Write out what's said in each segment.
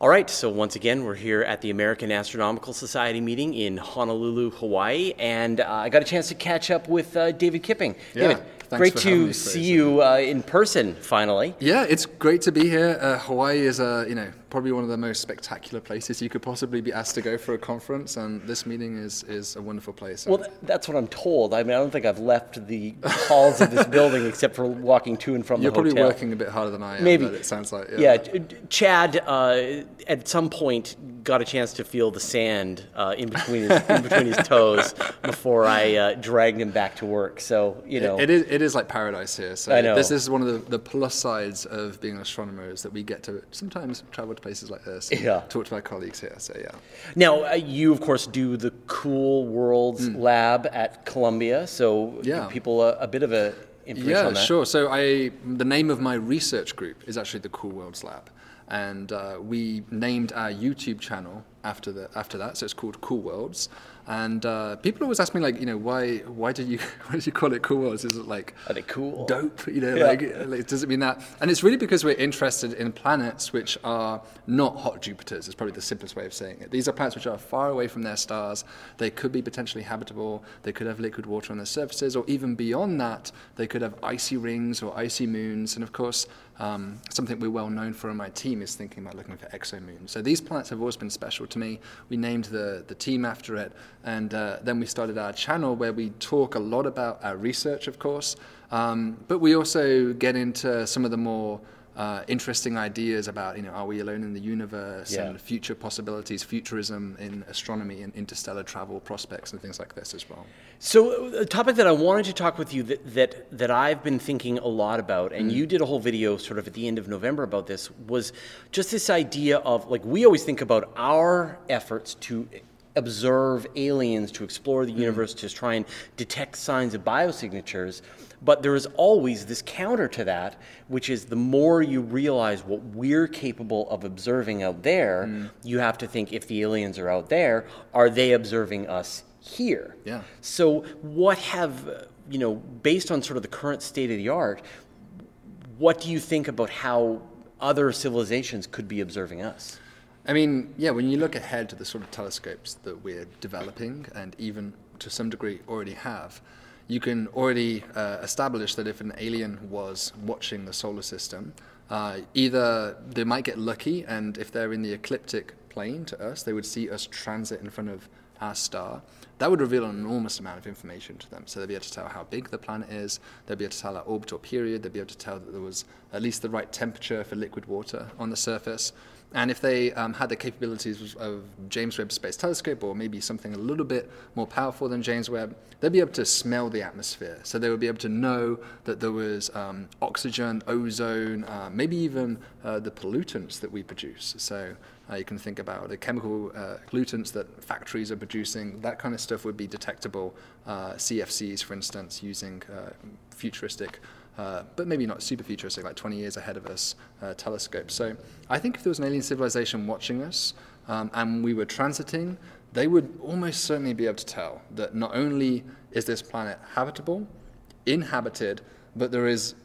All right, so once again, we're here at the American Astronomical Society meeting in Honolulu, Hawaii, and uh, I got a chance to catch up with uh, David Kipping. Yeah, David, thanks great to me, see you uh, in person finally. Yeah, it's great to be here. Uh, Hawaii is, uh, you know, probably one of the most spectacular places you could possibly be asked to go for a conference, and this meeting is, is a wonderful place. Well, th- that's what I'm told. I mean, I don't think I've left the halls of this building except for walking to and from the case. You're probably working a bit harder than I am. Maybe but it sounds like yeah. Ch- Chad uh, at some point got a chance to feel the sand uh, in between his, in between his toes before I uh, dragged him back to work. So you know, It is, it is like paradise here. So I know. this is one of the, the plus sides of being an astronomer is that we get to sometimes travel to places like this and Yeah. talk to our colleagues here. So yeah. Now, uh, you of course do the Cool Worlds Lab at Columbia, so. Yeah. give people a, a bit of a Yeah, on that. sure. So I, the name of my research group is actually the Cool Worlds Lab, and uh, we named our YouTube channel after the after that. So it's called Cool Worlds. And uh, people always ask me like, you know, why why did you why did you call it Cool Worlds? Is it like Are they cool? dope? You know, Yeah. like, like does it mean that? And it's really because we're interested in planets which are not hot Jupiters. Is probably the simplest way of saying it. These are planets which are far away from their stars. They could be potentially habitable. They could have liquid water on their surfaces, or even beyond that, they could have icy rings or icy moons. And of course, um, something we're well known for in my team is thinking about looking for exomoons. So these planets have always been special to me. We named the, the team after it, and uh, then we started our channel where we talk a lot about our research, of course, um, but we also get into some of the more uh, interesting ideas about, you know, are we alone in the universe Yeah. and future possibilities, futurism in astronomy and interstellar travel prospects and things like this as well. So, uh, a topic that I wanted to talk with you that, that, that I've been thinking a lot about, and you did a whole video sort of at the end of November about this, was just this idea of like, we always think about our efforts to observe aliens, to explore the hmm. universe, to try and detect signs of biosignatures. But there is always this counter to that, which is the more you realize what we're capable of observing out there, hmm. you have to think if the aliens are out there, are they observing us here? Yeah. So, what have, you know, based on sort of the current state of the art, what do you think about how other civilizations could be observing us? I mean, yeah, when you look ahead to the sort of telescopes that we're developing and even to some degree already have, you can already uh, establish that if an alien was watching the solar system, uh, either they might get lucky, and if they're in the ecliptic plane to us, they would see us transit in front of our star. That would reveal an enormous amount of information to them. So they'd be able to tell how big the planet is, they'd be able to tell our orbital period, they'd be able to tell that there was at least the right temperature for liquid water on the surface. And if they um, had the capabilities of James Webb Space Telescope or maybe something a little bit more powerful than James Webb, they'd be able to smell the atmosphere. So they would be able to know that there was um, oxygen, ozone, uh, maybe even uh, the pollutants that we produce. So uh, you can think about the chemical uh, pollutants that factories are producing. That kind of stuff would be detectable. Uh, CFCs, for instance, using uh, futuristic uh, but maybe not super futuristic, like 20 years ahead of us, uh, telescopes. So I think if there was an alien civilization watching us um, and we were transiting, they would almost certainly be able to tell that not only is this planet habitable, inhabited, but there is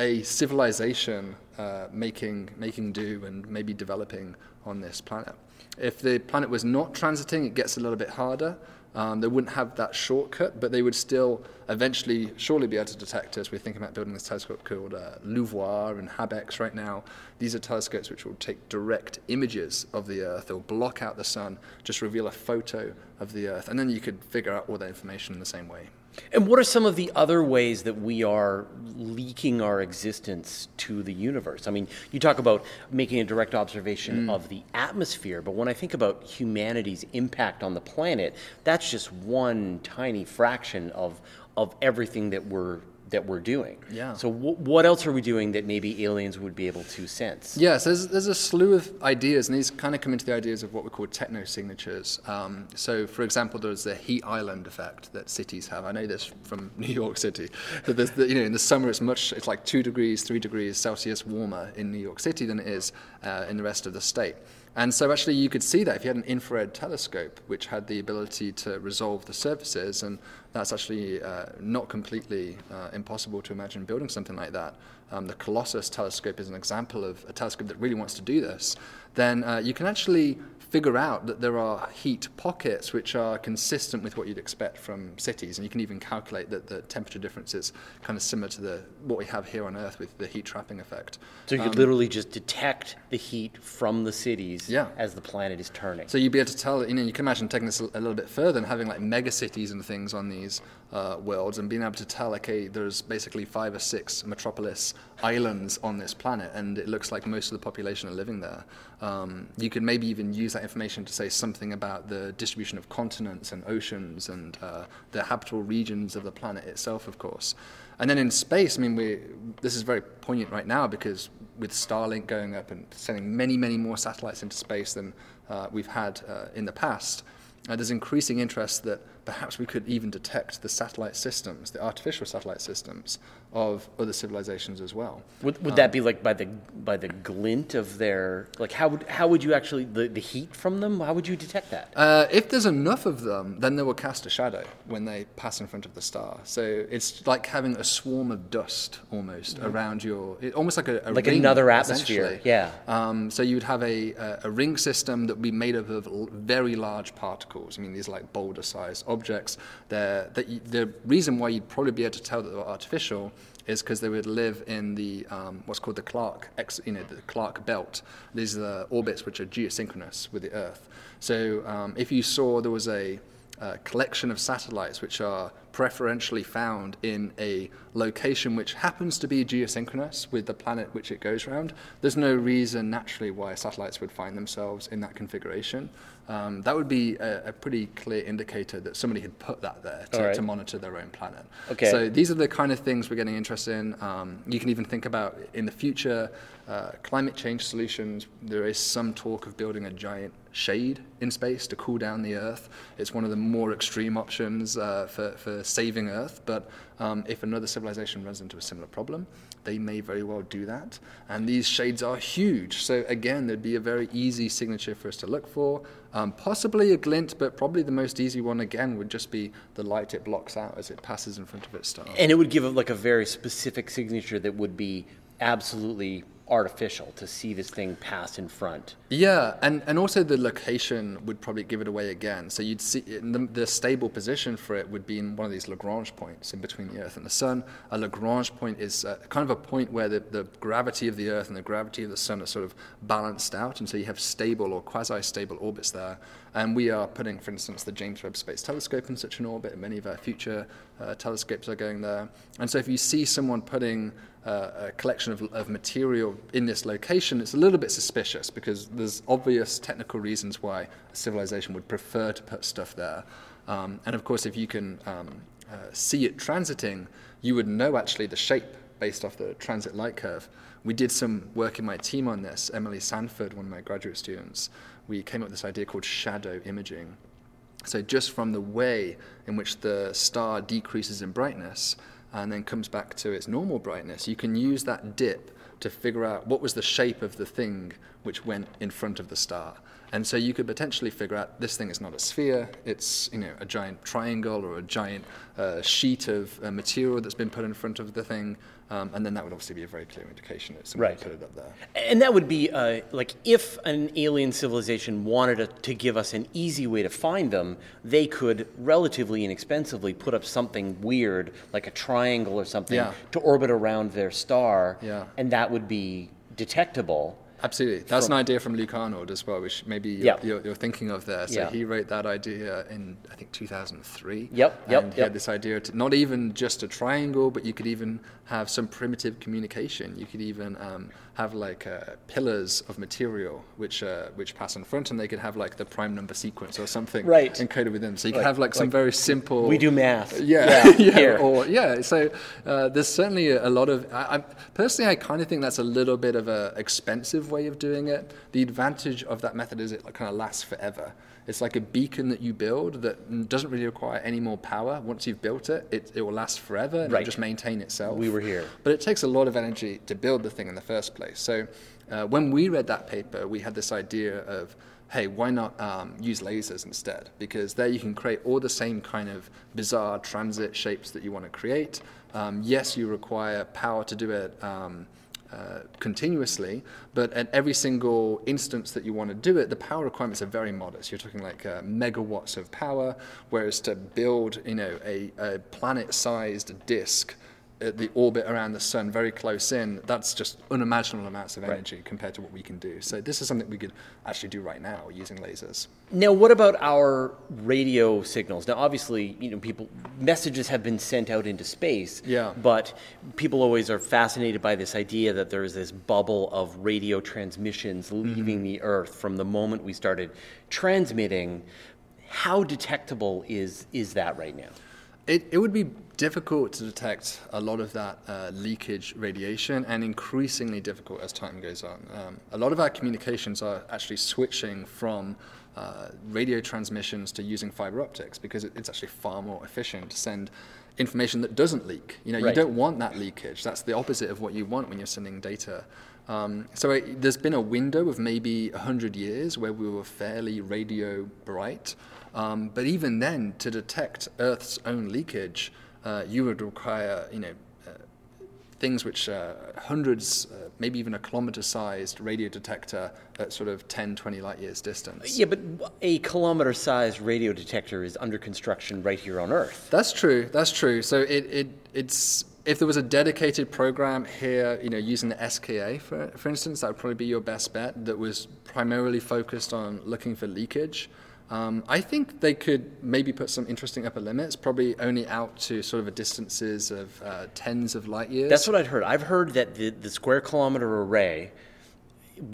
a civilization uh, making, making do and maybe developing on this planet. If the planet was not transiting, it gets a little bit harder. Um, they wouldn't have that shortcut, but they would still eventually surely be able to detect us. We're thinking about building this telescope called uh, LUVOIR and HABEX right now. These are telescopes which will take direct images of the Earth. They'll block out the sun, just reveal a photo of the Earth, and then you could figure out all that information in the same way. And what are some of the other ways that we are leaking our existence to the universe? I mean, you talk about making a direct observation mm. of the atmosphere, but when I think about humanity's impact on the planet, that's just one tiny fraction of of everything that we're that we're doing. Yeah. So w- what else are we doing that maybe aliens would be able to sense? Yes, there's, there's a slew of ideas, and these kind of come into the ideas of what we call technosignatures. Um, so, for example, there's the heat island effect that cities have. I know this from New York City. That there's the, you know, in the summer, it's much, it's like two degrees, three degrees Celsius warmer in New York City than it is uh, in the rest of the state. And so actually you could see that if you had an infrared telescope which had the ability to resolve the surfaces, and that's actually uh, not completely uh, impossible to imagine building something like that. Um, the Colossus telescope is an example of a telescope that really wants to do this. Then uh, you can actually figure out that there are heat pockets which are consistent with what you'd expect from cities, and you can even calculate that the temperature difference is kind of similar to the what we have here on Earth with the heat trapping effect. So you could um, literally just detect the heat from the cities yeah. as the planet is turning. So you'd be able to tell, you know, you can imagine taking this a, a little bit further and having like mega cities and things on these uh, worlds and being able to tell, okay, there's basically five or six metropolis islands on this planet, and it looks like most of the population are living there. Um, you could maybe even use that information to say something about the distribution of continents and oceans and uh, the habitable regions of the planet itself, of course. And then in space, I mean, we, this is very poignant right now because with Starlink going up and sending many, many more satellites into space than uh, we've had uh, in the past, uh, there's increasing interest that perhaps we could even detect the satellite systems, the artificial satellite systems of other civilizations as well. Would, would um, that be like by the by the glint of their like how would how would you actually the, the heat from them? How would you detect that? Uh, if there's enough of them, then they will cast a shadow when they pass in front of the star. So it's like having a swarm of dust almost mm. around your, it, almost like a, a like ring, another atmosphere. Yeah. Um, so you would have a, a, a ring system that would be made up of very large particles. I mean, these like boulder-sized objects. They're, that you, the reason why you'd probably be able to tell that they're artificial is because they would live in the um, what's called the Clarke, you know, the Clarke belt. These are the orbits which are geosynchronous with the Earth. So um, if you saw there was a, a collection of satellites which are preferentially found in a location which happens to be geosynchronous with the planet which it goes around, there's no reason naturally why satellites would find themselves in that configuration. Um, that would be a, a, pretty clear indicator that somebody had put that there to, right. to, monitor their own planet. Okay. So these are the kind of things we're getting interested in. Um, you can even think about in the future uh, climate change solutions. There is some talk of building a giant shade in space to cool down the Earth. It's one of the more extreme options uh, for, for saving Earth, but um, if another civilization runs into a similar problem, they may very well do that. And these shades are huge. So, again, there'd be a very easy signature for us to look for. Um, possibly a glint, but probably the most easy one, again, would just be the light it blocks out as it passes in front of its star. And it would give it like a very specific signature that would be absolutely artificial to see this thing pass in front. Yeah, and, and also the location would probably give it away again. So you'd see the, the, stable position for it would be in one of these Lagrange points in between the Earth and the Sun. A Lagrange point is uh, kind of a point where the, the gravity of the Earth and the gravity of the Sun are sort of balanced out, and so you have stable or quasi-stable orbits there. And we are putting, for instance, the James Webb Space Telescope in such an orbit. Many of our future uh, telescopes are going there. And so if you see someone putting uh, a collection of, of material in this location, it's a little bit suspicious because there's obvious technical reasons why a civilization would prefer to put stuff there. Um, and of course, if you can um, uh, see it transiting, you would know actually the shape based off the transit light curve. We did some work in my team on this. Emily Sandford, one of my graduate students, we came up with this idea called shadow imaging. So, just from the way in which the star decreases in brightness and then comes back to its normal brightness, you can use that dip to figure out what was the shape of the thing which went in front of the star. And so you could potentially figure out this thing is not a sphere, it's you know a giant triangle or a giant uh, sheet of uh, material that's been put in front of the thing, um, and then that would obviously be a very clear indication that somebody right. put it up there. And that would be uh, like if an alien civilization wanted a, to give us an easy way to find them, they could relatively inexpensively put up something weird like a triangle or something yeah. to orbit around their star, yeah. and that would be detectable. Absolutely. That's from, an idea from Luc Arnold as well, which maybe you're, yep. you're, you're thinking of there. So he wrote that idea in, I think, 2003. Yep, yep, and he had this idea to not even just a triangle, but you could even have some primitive communication. You could even um, have like uh, pillars of material which uh, which pass in front, and they could have like the prime number sequence or something right. encoded within. So you like, could have like some like very simple. We do math. Yeah, yeah. yeah or yeah. So uh, there's certainly a, a lot of. I, I, personally, I kind of think that's a little bit of an expensive way of doing it. The advantage of that method is it kind of lasts forever. It's like a beacon that you build that doesn't really require any more power. Once you've built it, it, it will last forever and right. just maintain itself. We were here. But it takes a lot of energy to build the thing in the first place. So uh, when we read that paper, we had this idea of hey, why not um, use lasers instead? Because there you can create all the same kind of bizarre transit shapes that you want to create. Um, yes, you require power to do it. Um, uh, continuously, but at every single instance that you want to do it, the power requirements are very modest. You're talking like uh, megawatts of power, whereas to build, you know, a, a planet-sized disk the orbit around the sun very close in, that's just unimaginable amounts of energy right. compared to what we can do. So this is something we could actually do right now using lasers. Now, what about our radio signals? Now, obviously, you know, people messages have been sent out into space. Yeah. But people always are fascinated by this idea that there is this bubble of radio transmissions leaving mm-hmm. the Earth from the moment we started transmitting. How detectable is is that right now? It, it would be difficult to detect a lot of that uh, leakage radiation and increasingly difficult as time goes on. Um, a lot of our communications are actually switching from uh, radio transmissions to using fiber optics because it's actually far more efficient to send information that doesn't leak. You know, right. you don't want that leakage. That's the opposite of what you want when you're sending data. Um, so it, there's been a window of maybe 100 years where we were fairly radio bright. Um, but even then, to detect Earth's own leakage, uh, you would require, you know, uh, things which uh, hundreds, uh, maybe even a kilometer-sized radio detector at sort of 10, 20 light years distance. Yeah, but a kilometer-sized radio detector is under construction right here on Earth. That's true. That's true. So it, it it's if there was a dedicated program here, you know, using the SKA for for instance, that would probably be your best bet. That was primarily focused on looking for leakage. Um, I think they could maybe put some interesting upper limits, probably only out to sort of a distances of uh, tens of light years. That's what I'd heard. I've heard that the, the square kilometer array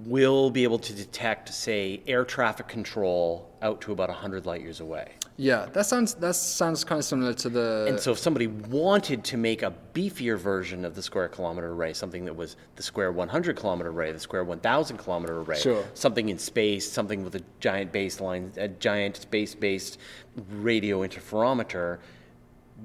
will be able to detect, say, air traffic control out to about 100 light years away. Yeah, that sounds that sounds kind of similar to the. And so, if somebody wanted to make a beefier version of the square kilometer array, something that was the square 100 kilometer array, the square 1,000 kilometer array, sure. something in space, something with a giant baseline, a giant space-based radio interferometer,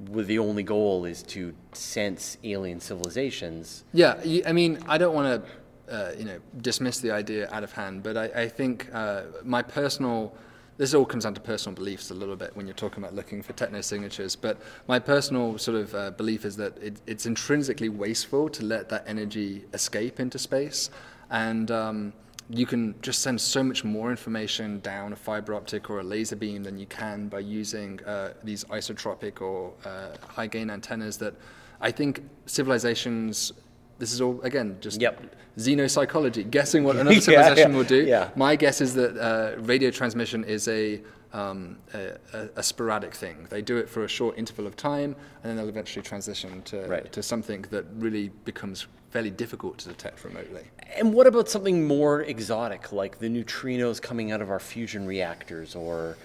with the only goal is to sense alien civilizations. Yeah, I mean, I don't want to. Uh, you know, dismiss the idea out of hand, but I, I think uh, my personal this all comes down to personal beliefs a little bit when you're talking about looking for techno signatures. But my personal sort of uh, belief is that it, it's intrinsically wasteful to let that energy escape into space, and um, you can just send so much more information down a fiber optic or a laser beam than you can by using uh, these isotropic or uh, high gain antennas that I think civilizations this is all again just yep. xenopsychology, guessing what another civilization yeah, will do. Yeah. My guess is that uh, radio transmission is a, um, a, a, sporadic thing. They do it for a short interval of time, and then they'll eventually transition to right. to something that really becomes fairly difficult to detect remotely. And what about something more exotic, like the neutrinos coming out of our fusion reactors, or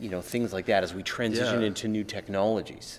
you know things like that, as we transition into new technologies?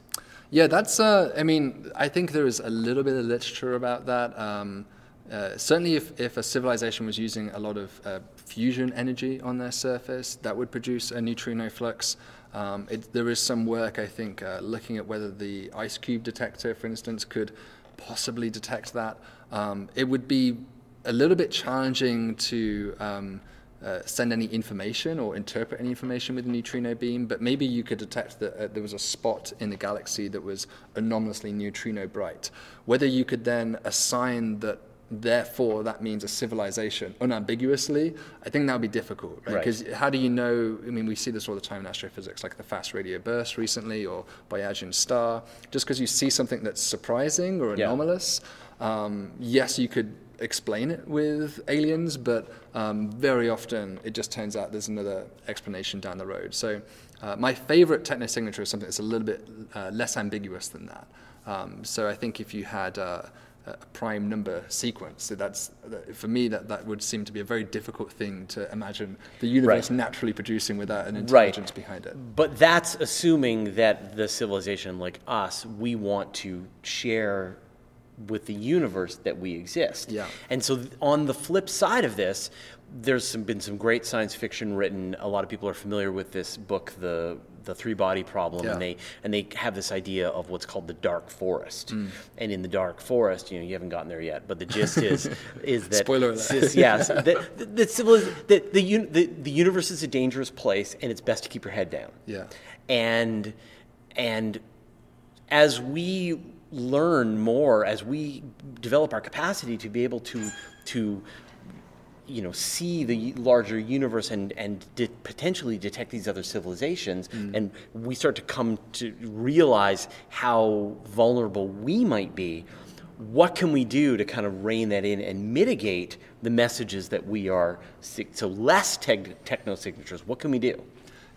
Yeah, that's. Uh, I mean, I think there is a little bit of literature about that. Um, uh, certainly, if, if a civilization was using a lot of uh, fusion energy on their surface, that would produce a neutrino flux. Um, it, there is some work, I think, uh, looking at whether the IceCube detector, for instance, could possibly detect that. Um, it would be a little bit challenging to um, uh, send any information or interpret any information with a neutrino beam, but maybe you could detect that uh, there was a spot in the galaxy that was anomalously neutrino bright. Whether you could then assign that therefore that means a civilization unambiguously, I think that would be difficult. Because right. how do you know? I mean, we see this all the time in astrophysics, like the fast radio burst recently or Boyajian star. Just because you see something that's surprising or anomalous, yeah. um, yes, you could explain it with aliens, but um, very often it just turns out there's another explanation down the road. So uh, my favorite techno signature is something that's a little bit uh, less ambiguous than that. Um, so I think if you had uh, a prime number sequence, so that's for me that that would seem to be a very difficult thing to imagine the universe right. naturally producing without an intelligence right. behind it. But that's assuming that the civilization like us, we want to share with the universe that we exist. Yeah. And so on the flip side of this, there's some, been some great science fiction written. A lot of people are familiar with this book, the the three body problem, Yeah. and they and they have this idea of what's called the dark forest. Mm. And in the dark forest, you know, you haven't gotten there yet, but the gist is is that Spoiler alert. yes, that, that, that, civiliz- that the, un- the the universe is a dangerous place, and it's best to keep your head down. Yeah. And and as we learn more, as we develop our capacity to be able to to you know see the larger universe and and de- potentially detect these other civilizations, mm. and we start to come to realize how vulnerable we might be. What can we do to kind of rein that in and mitigate the messages that we are so less tech techno signatures? What can we do?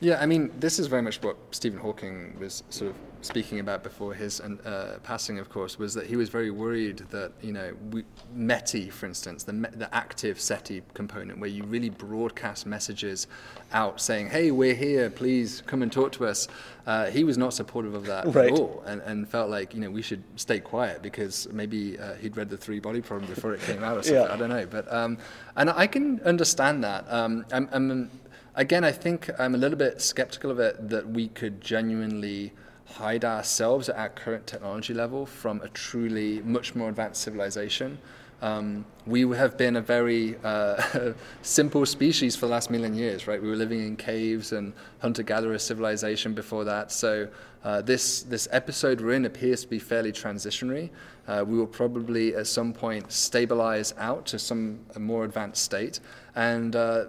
Yeah, I mean, this is very much what Stephen Hawking was sort of speaking about before his uh, passing, of course, was that he was very worried that, you know, we, METI, for instance, the, the active SETI component, where you really broadcast messages out saying, hey, we're here, please come and talk to us. Uh, he was not supportive of that Right. at all and, and felt like, you know, we should stay quiet because maybe uh, he'd read the three body problem before it came out or something. Yeah. I don't know. But, um, and I can understand that. Um, I'm, I'm, again, I think I'm a little bit skeptical of it that we could genuinely hide ourselves at our current technology level from a truly much more advanced civilization. Um, we have been a very uh, simple species for the last million years, right? We were living in caves and hunter-gatherer civilization before that. So uh, this this episode we're in appears to be fairly transitionary. Uh, we will probably at some point stabilize out to some more advanced state, and uh,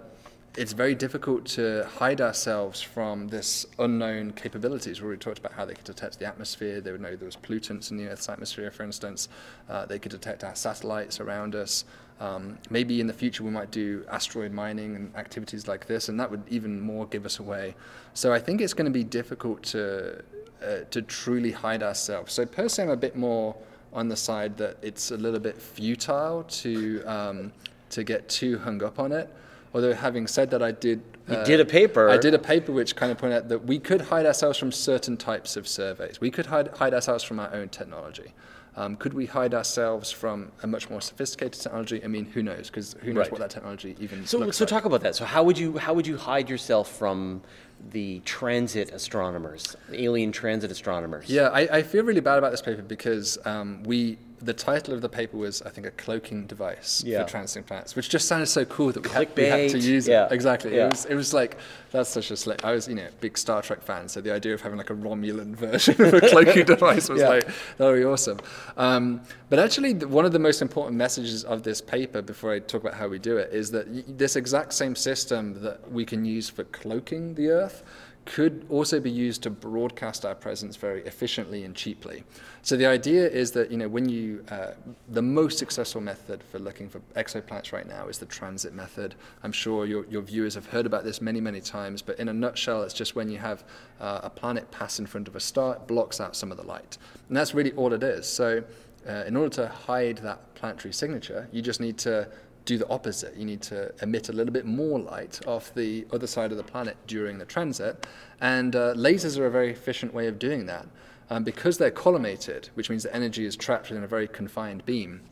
it's very difficult to hide ourselves from this unknown capabilities. We already talked about how they could detect the atmosphere. They would know there was pollutants in the Earth's atmosphere, for instance. Uh, they could detect our satellites around us. Um, maybe in the future we might do asteroid mining and activities like this, and that would even more give us away. So I think it's going to be difficult to uh, to truly hide ourselves. So personally, I'm a bit more on the side that it's a little bit futile to um, to get too hung up on it. Although having said that, I did. You did a paper. I did a paper which kind of pointed out that we could hide ourselves from certain types of surveys. We could hide, hide ourselves from our own technology. Um, could we hide ourselves from a much more sophisticated technology? I mean, who knows? Because who knows Right. what that technology even So, looks so like. talk about that. So, how would you how would you hide yourself from the transit astronomers, alien transit astronomers? Yeah, I, I feel really bad about this paper because um, we the title of the paper was I think a cloaking device Yeah. for transiting planets, which just sounded so cool that we had, we had to use yeah, it. Exactly. yeah. It was it was like that's such a slick. I was you know a big Star Trek fan, so the idea of having like a Romulan version of a cloaking device was like that would be awesome. Um, but actually, one of the most important messages of this paper, before I talk about how we do it, is that y- this exact same system that we can use for cloaking the Earth could also be used to broadcast our presence very efficiently and cheaply. So the idea is that you know when you uh, the most successful method for looking for exoplanets right now is the transit method. I'm sure your, your viewers have heard about this many many times, but in a nutshell, it's just when you have uh, a planet pass in front of a star, it blocks out some of the light, and that's really all it is. So uh, in order to hide that planetary signature, you just need to do the opposite. You need to emit a little bit more light off the other side of the planet during the transit. And uh, lasers are a very efficient way of doing that. Um, because they're collimated, which means the energy is trapped within a very confined beam,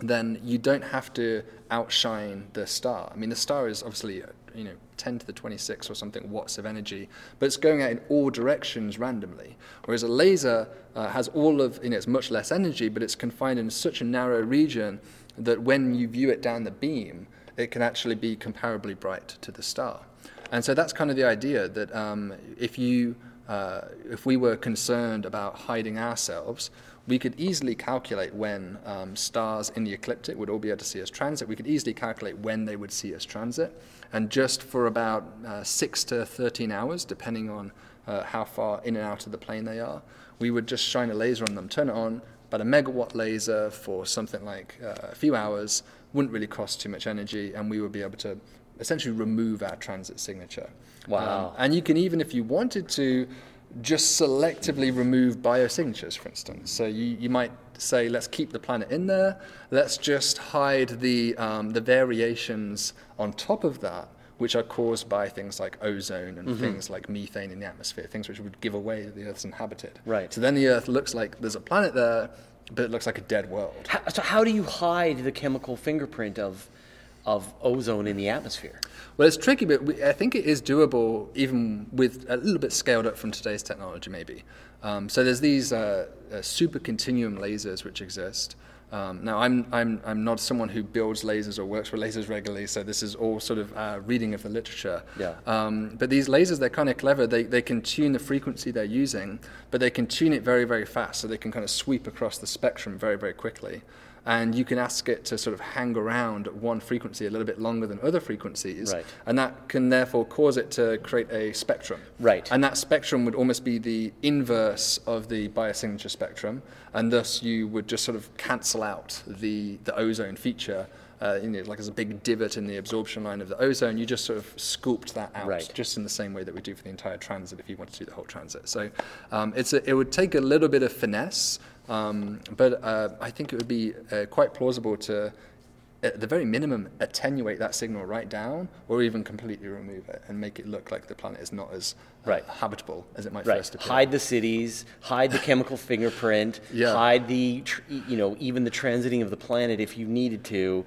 then you don't have to outshine the star. I mean, the star is obviously, uh, you know, 10 to the 26 or something watts of energy, but it's going out in all directions randomly. Whereas a laser uh, has all of, you know, it's much less energy, but it's confined in such a narrow region that when you view it down the beam, it can actually be comparably bright to the star. And so that's kind of the idea that um, if you, uh, if we were concerned about hiding ourselves, we could easily calculate when um, stars in the ecliptic would all be able to see us transit. We could easily calculate when they would see us transit. And just for about uh, 6 to 13 hours, depending on uh, how far in and out of the plane they are, we would just shine a laser on them, turn it on, about a megawatt laser for something like uh, a few hours, wouldn't really cost too much energy, and we would be able to essentially remove our transit signature. Wow. Um, and you can even, if you wanted to, just selectively remove biosignatures, for instance. So you, you might say, let's keep the planet in there. Let's just hide the, um, the variations on top of that, which are caused by things like ozone and things like methane in the atmosphere, things which would give away that the Earth's inhabited. Right. So then the Earth looks like there's a planet there, but it looks like a dead world. How, so how do you hide the chemical fingerprint of of ozone in the atmosphere. Well, it's tricky, but we, I think it is doable even with a little bit scaled up from today's technology, maybe. Um, so there's these uh, uh, super continuum lasers which exist. Um, now, I'm, I'm, I'm not someone who builds lasers or works with lasers regularly, so this is all sort of uh, reading of the literature. Yeah. Um, but these lasers, they're kind of clever. They, they can tune the frequency they're using, but they can tune it very, very fast, so they can kind of sweep across the spectrum very, very quickly and you can ask it to sort of hang around at one frequency a little bit longer than other frequencies, right. and that can therefore cause it to create a spectrum. Right. And that spectrum would almost be the inverse of the biosignature spectrum, and thus you would just sort of cancel out the, the ozone feature. Uh, you know, like there's a big divot in the absorption line of the ozone, you just sort of scooped that out, right. just in the same way that we do for the entire transit if you want to do the whole transit. So um, it's a, it would take a little bit of finesse, um, but uh, I think it would be uh, quite plausible to, at the very minimum, attenuate that signal right down, or even completely remove it and make it look like the planet is not as uh, right. habitable as it might right. first appear. Hide the cities, hide the chemical fingerprint, yeah. hide the, tr- you know, even the transiting of the planet if you needed to,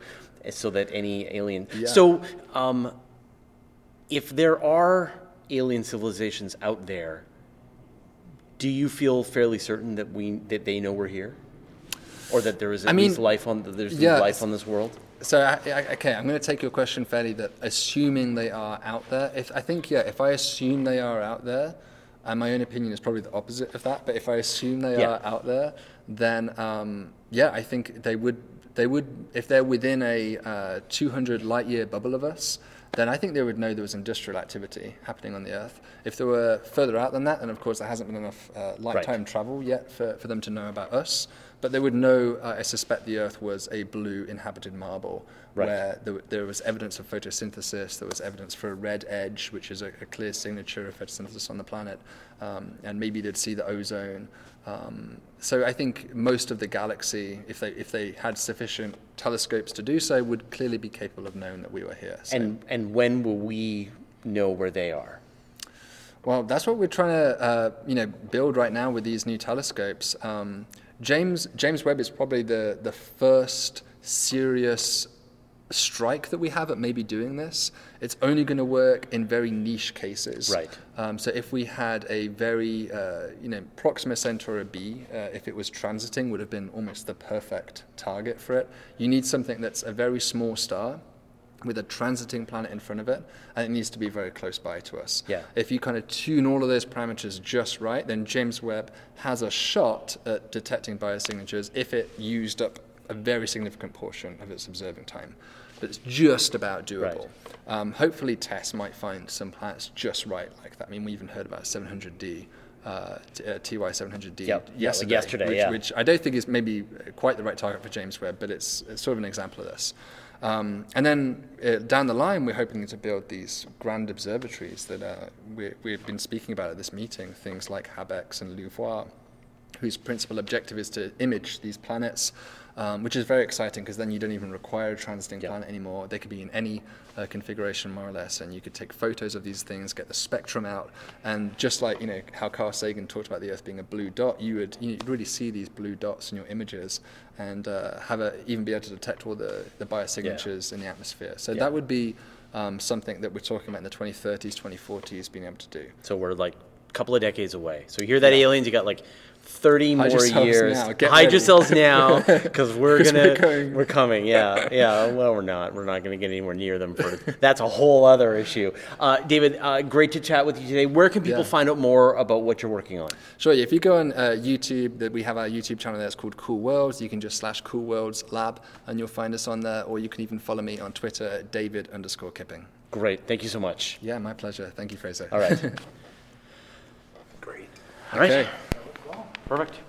so that any alien. Yeah. So, um, if there are alien civilizations out there do you feel fairly certain that we that they know we're here, or that there is at I mean, least life on there's yeah, life on this world? So I, I, okay, I'm going to take your question fairly. That assuming they are out there, if I think yeah, if I assume they are out there, and my own opinion is probably the opposite of that. But if I assume they Yeah. are out there, then um, yeah, I think they would they would if they're within a uh, 200 light year bubble of us. Then I think they would know there was industrial activity happening on the Earth. If they were further out than that, then of course there hasn't been enough uh, lifetime travel yet for, for them to know about us. But they would know, uh, I suspect, the Earth was a blue inhabited marble Right. where there, there was evidence of photosynthesis, there was evidence for a red edge, which is a, a clear signature of photosynthesis on the planet, um, and maybe they'd see the ozone. Um, so I think most of the galaxy, if they if they had sufficient telescopes to do so, would clearly be capable of knowing that we were here. So, And and when will we know where they are? well, that's what we're trying to uh, you know build right now with these new telescopes. Um, James James Webb is probably the the first serious strike that we have at maybe doing this. It's only going to work in very niche cases. Right. Um, so if we had a very, uh, you know, Proxima Centauri B, uh, if it was transiting, would have been almost the perfect target for it. You need something that's a very small star with a transiting planet in front of it, and it needs to be very close by to us. Yeah. If you kind of tune all of those parameters just right, then James Webb has a shot at detecting biosignatures if it used up a very significant portion of its observing time. But it's just about doable. Right. Um, hopefully, TESS might find some planets just right like that. I mean, we even heard about 700D, uh, t- uh, TOI-700D Yeah, yeah, like yesterday, yesterday, which, yeah. which I don't think is maybe quite the right target for James Webb, but it's, it's sort of an example of this. Um, and then uh, down the line, we're hoping to build these grand observatories that uh, we, we've been speaking about at this meeting, things like Habex and LUVOIR, whose principal objective is to image these planets, um, which is very exciting because then you don't even require a transiting Yeah. planet anymore. They could be in any uh, configuration, more or less, and you could take photos of these things, get the spectrum out, and just like you know how Carl Sagan talked about the Earth being a blue dot, you would you'd really see these blue dots in your images, and uh, have a, even be able to detect all the, the biosignatures in the atmosphere. So Yeah. that would be um, something that we're talking about in the 2030s, 2040s, being able to do. So we're like couple of decades away. So you hear that aliens, you got like 30 Hide more years. Hide yourselves now because we're 'Cause gonna we're coming. we're coming. Yeah, yeah. Well, we're not. We're not gonna get anywhere near them. For that's a whole other issue. Uh, David, uh, great to chat with you today. Where can people Yeah. find out more about what you're working on? Sure. If you go on uh, YouTube, that we have our YouTube channel that's called Cool Worlds. You can just slash Cool Worlds Lab, and you'll find us on there. Or you can even follow me on Twitter David underscore Kipping. Great. Thank you so much. Yeah, my pleasure. Thank you, Fraser. All right. Great. All right. Okay. Perfect.